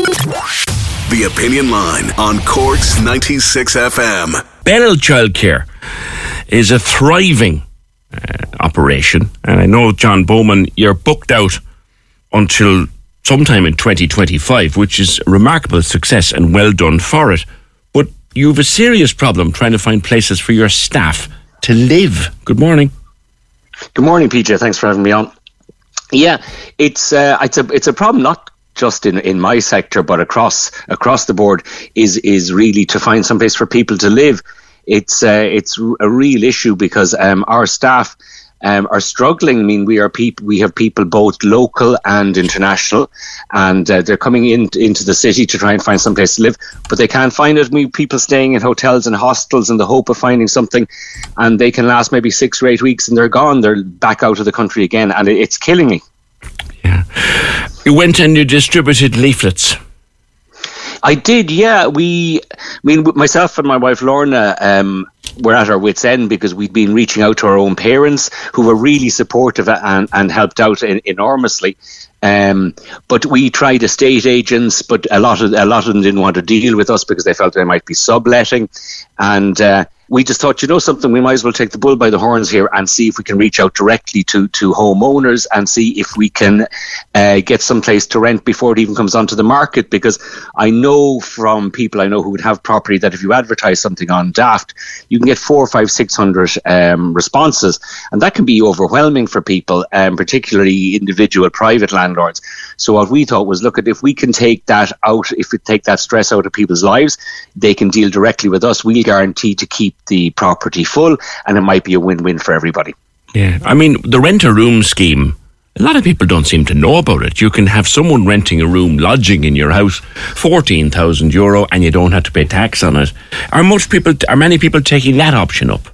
The Opinion Line on Cork's 96 FM. BEL Childcare is a thriving uh, operation, and I know John Bowman, you're booked out until sometime in 2025, which is a remarkable success and well done for it. But you have a serious problem trying to find places for your staff to live. Good morning. Good morning, PJ. Thanks for having me on. Yeah, it's uh, it's a it's a problem not just in, in my sector, but across across the board, is is really to find some place for people to live. It's uh, it's a real issue because um, our staff. Um, are struggling. I mean, we are. We have people both local and international, and uh, they're coming in into the city to try and find some place to live, but they can't find it. We people staying in hotels and hostels in the hope of finding something, and they can last maybe six or eight weeks, and they're gone. They're back out of the country again, and it, it's killing me. Yeah. You went and you distributed leaflets. I did, yeah. We, I mean, myself and my wife Lorna, um, were at our wits' end because we'd been reaching out to our own parents who were really supportive and, and helped out in, enormously. Um, but we tried estate agents, but a lot of a lot of them didn't want to deal with us because they felt they might be subletting, and uh, we just thought, you know, something, we might as well take the bull by the horns here and see if we can reach out directly to, to homeowners and see if we can uh, get some place to rent before it even comes onto the market. Because I know from people I know who would have property that if you advertise something on Daft, you can get four, five, six hundred um, responses, and that can be overwhelming for people, um, particularly individual private landlords. So what we thought was, look at if we can take that out, if we take that stress out of people's lives, they can deal directly with us. We'll guarantee to keep the property full, and it might be a win-win for everybody. Yeah, I mean the rent a room scheme. A lot of people don't seem to know about it. You can have someone renting a room, lodging in your house, fourteen thousand euro, and you don't have to pay tax on it. Are most people? Are many people taking that option up?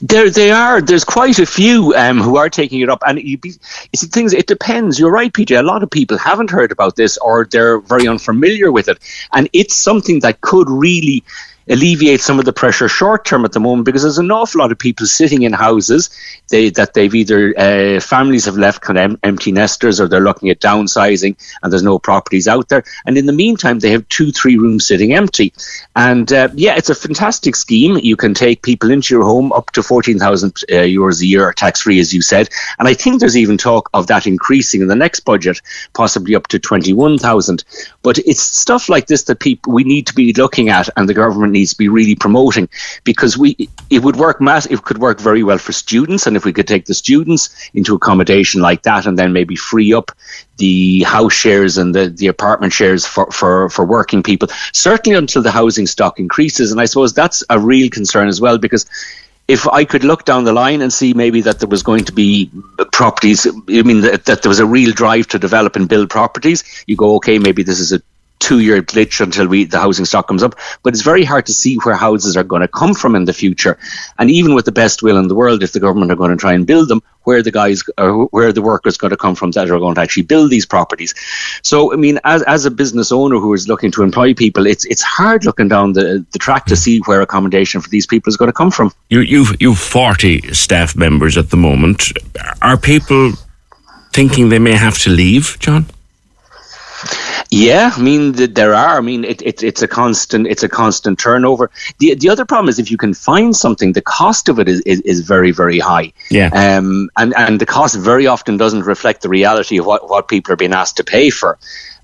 There, they are. There's quite a few um, who are taking it up, and you, be, you see things. It depends. You're right, PJ. A lot of people haven't heard about this, or they're very unfamiliar with it, and it's something that could really alleviate some of the pressure short term at the moment because there's an awful lot of people sitting in houses they, that they've either uh, families have left kind of empty nesters or they're looking at downsizing and there's no properties out there. And in the meantime, they have two, three rooms sitting empty. And uh, yeah, it's a fantastic scheme. You can take people into your home up to 14,000 uh, euros a year tax free, as you said. And I think there's even talk of that increasing in the next budget, possibly up to 21,000. But it's stuff like this that people we need to be looking at and the government needs to be really promoting because we it would work mass it could work very well for students and if we could take the students into accommodation like that and then maybe free up the house shares and the, the apartment shares for, for, for working people, certainly until the housing stock increases. And I suppose that's a real concern as well because if I could look down the line and see maybe that there was going to be properties, I mean, that, that, there was a real drive to develop and build properties, you go, okay, maybe this is a two year glitch until we the housing stock comes up. But it's very hard to see where houses are going to come from in the future. And even with the best will in the world, if the government are going to try and build them, where the guys or where the workers going to come from that are going to actually build these properties. So I mean, as, as a business owner who is looking to employ people, it's it's hard looking down the, the track to see where accommodation for these people is going to come from. You you've you've forty staff members at the moment. Are people thinking they may have to leave, John? Yeah, I mean there are. I mean it, it, it's a constant it's a constant turnover. The the other problem is if you can find something, the cost of it is, is, is very very high. Yeah. Um. And and the cost very often doesn't reflect the reality of what what people are being asked to pay for.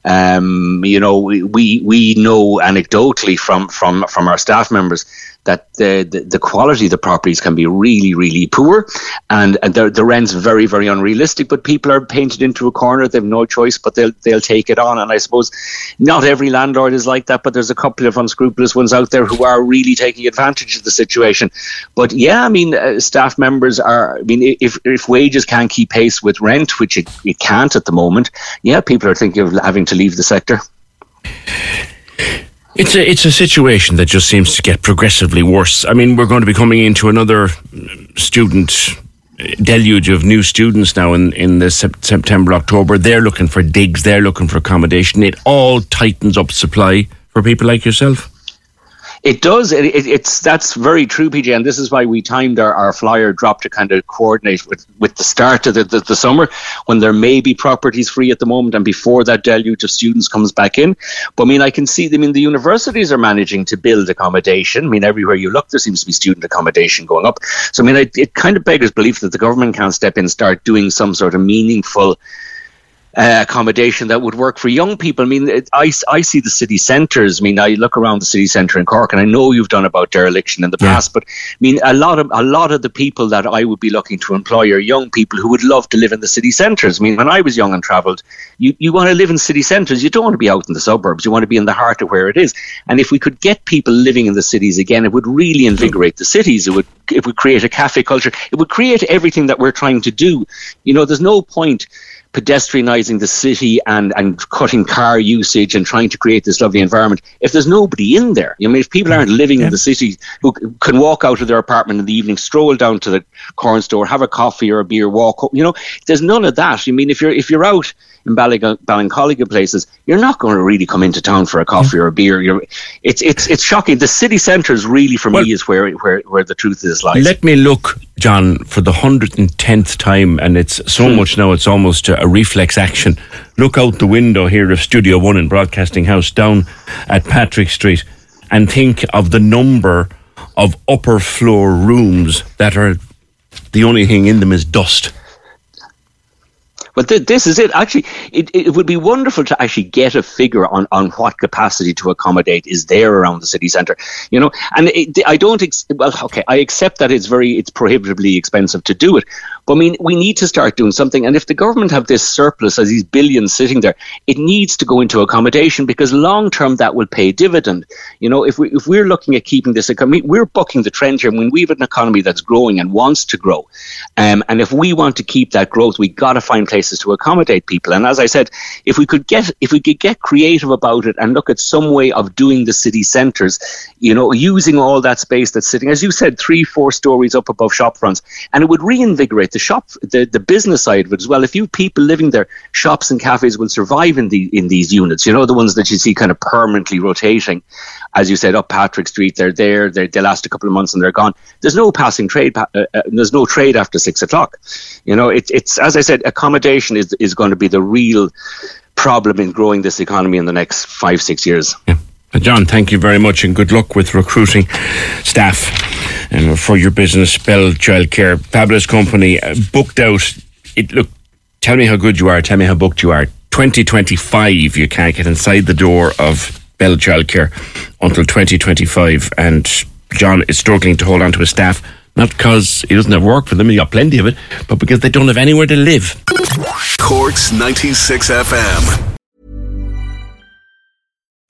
Um. You know we we, we know anecdotally from from from our staff members that the, the, the quality of the properties can be really, really poor, and, and the, the rent's very, very unrealistic. But people are painted into a corner; they have no choice, but they'll they'll take it on. And I suppose not every landlord is like that, but there's a couple of unscrupulous ones out there who are really taking advantage of the situation. But yeah, I mean, uh, staff members are. I mean, if if wages can't keep pace with rent, which it, it can't at the moment, yeah, people are thinking of having to leave the sector. It's a it's a situation that just seems to get progressively worse. I mean, we're going to be coming into another student uh, deluge of new students now in in the September October. They're looking for digs. They're looking for accommodation. It all tightens up supply for people like yourself. It does. It, it, it's that's very true, PJ, and this is why we timed our, our flyer drop to kind of coordinate with, with the start of the, the, the, summer when there may be properties free at the moment and before that deluge of students comes back in. But I mean, I can see. I mean, the universities are managing to build accommodation. I mean, everywhere you look, there seems to be student accommodation going up. So I mean, it, it kind of beggars belief that the government can't step in, and start doing some sort of meaningful uh, accommodation that would work for young people. I mean, it, I, I see the city centres. I mean, I look around the city centre in Cork, and I know you've done about dereliction in the yeah. past, but I mean, a lot of a lot of the people that I would be looking to employ are young people who would love to live in the city centres. I mean, when I was young and travelled, you, you want to live in city centres. You don't want to be out in the suburbs. You want to be in the heart of where it is. And if we could get people living in the cities again, it would really invigorate the cities. It would it would create a cafe culture. It would create everything that we're trying to do. You know, there's no point pedestrianising the city and, and cutting car usage and trying to create this lovely environment if there's nobody in there. I mean, if people aren't mm-hmm. living yeah. in the city who can walk out of their apartment in the evening, stroll down to the corn store, have a coffee or a beer, walk, up, you know, there's none of that. I mean, if you're if you're out in Ballincollig places, you're not going to really come into town for a coffee or a beer. You're, it's it's it's shocking. The city centre is really, for well, me, is where where where the truth is lies. Let me look, John, for the hundred and tenth time, and it's so hmm. much now. It's almost a reflex action. Look out the window here of Studio One in Broadcasting House down at Patrick Street, and think of the number of upper floor rooms that are the only thing in them is dust. But th- this is it. Actually, it, it would be wonderful to actually get a figure on, on what capacity to accommodate is there around the city centre. You know, and it, I don't. Ex- well, okay, I accept that it's very it's prohibitively expensive to do it, but I mean, we need to start doing something. And if the government have this surplus as these billions sitting there, it needs to go into accommodation because long term that will pay dividend. You know, if we if we're looking at keeping this economy, we're bucking the trend here. When we have an economy that's growing and wants to grow, um, and if we want to keep that growth, we got to find places to accommodate people. And as I said, if we could get if we could get creative about it and look at some way of doing the city centres, you know, using all that space that's sitting, as you said, three four stories up above shop fronts, and it would reinvigorate the shop, the, the business side of it as well. If you people living there, shops and cafes will survive in the in these units. You know, the ones that you see kind of permanently rotating, as you said, up Patrick Street. They're there. They're, they last a couple of months and they're gone. There's no passing trade. Uh, uh, there's no trade after six o'clock. You know, it, it's as I said, accommodation is is going to be the real problem in growing this economy in the next five six years. Yeah. John, thank you very much and good luck with recruiting staff um, for your business, BEL Childcare. Fabulous company, uh, booked out. It Look, tell me how good you are, tell me how booked you are. 2025, you can't get inside the door of BEL Childcare until 2025. And John is struggling to hold on to his staff, not because he doesn't have work for them, he got plenty of it, but because they don't have anywhere to live. Corks 96 FM.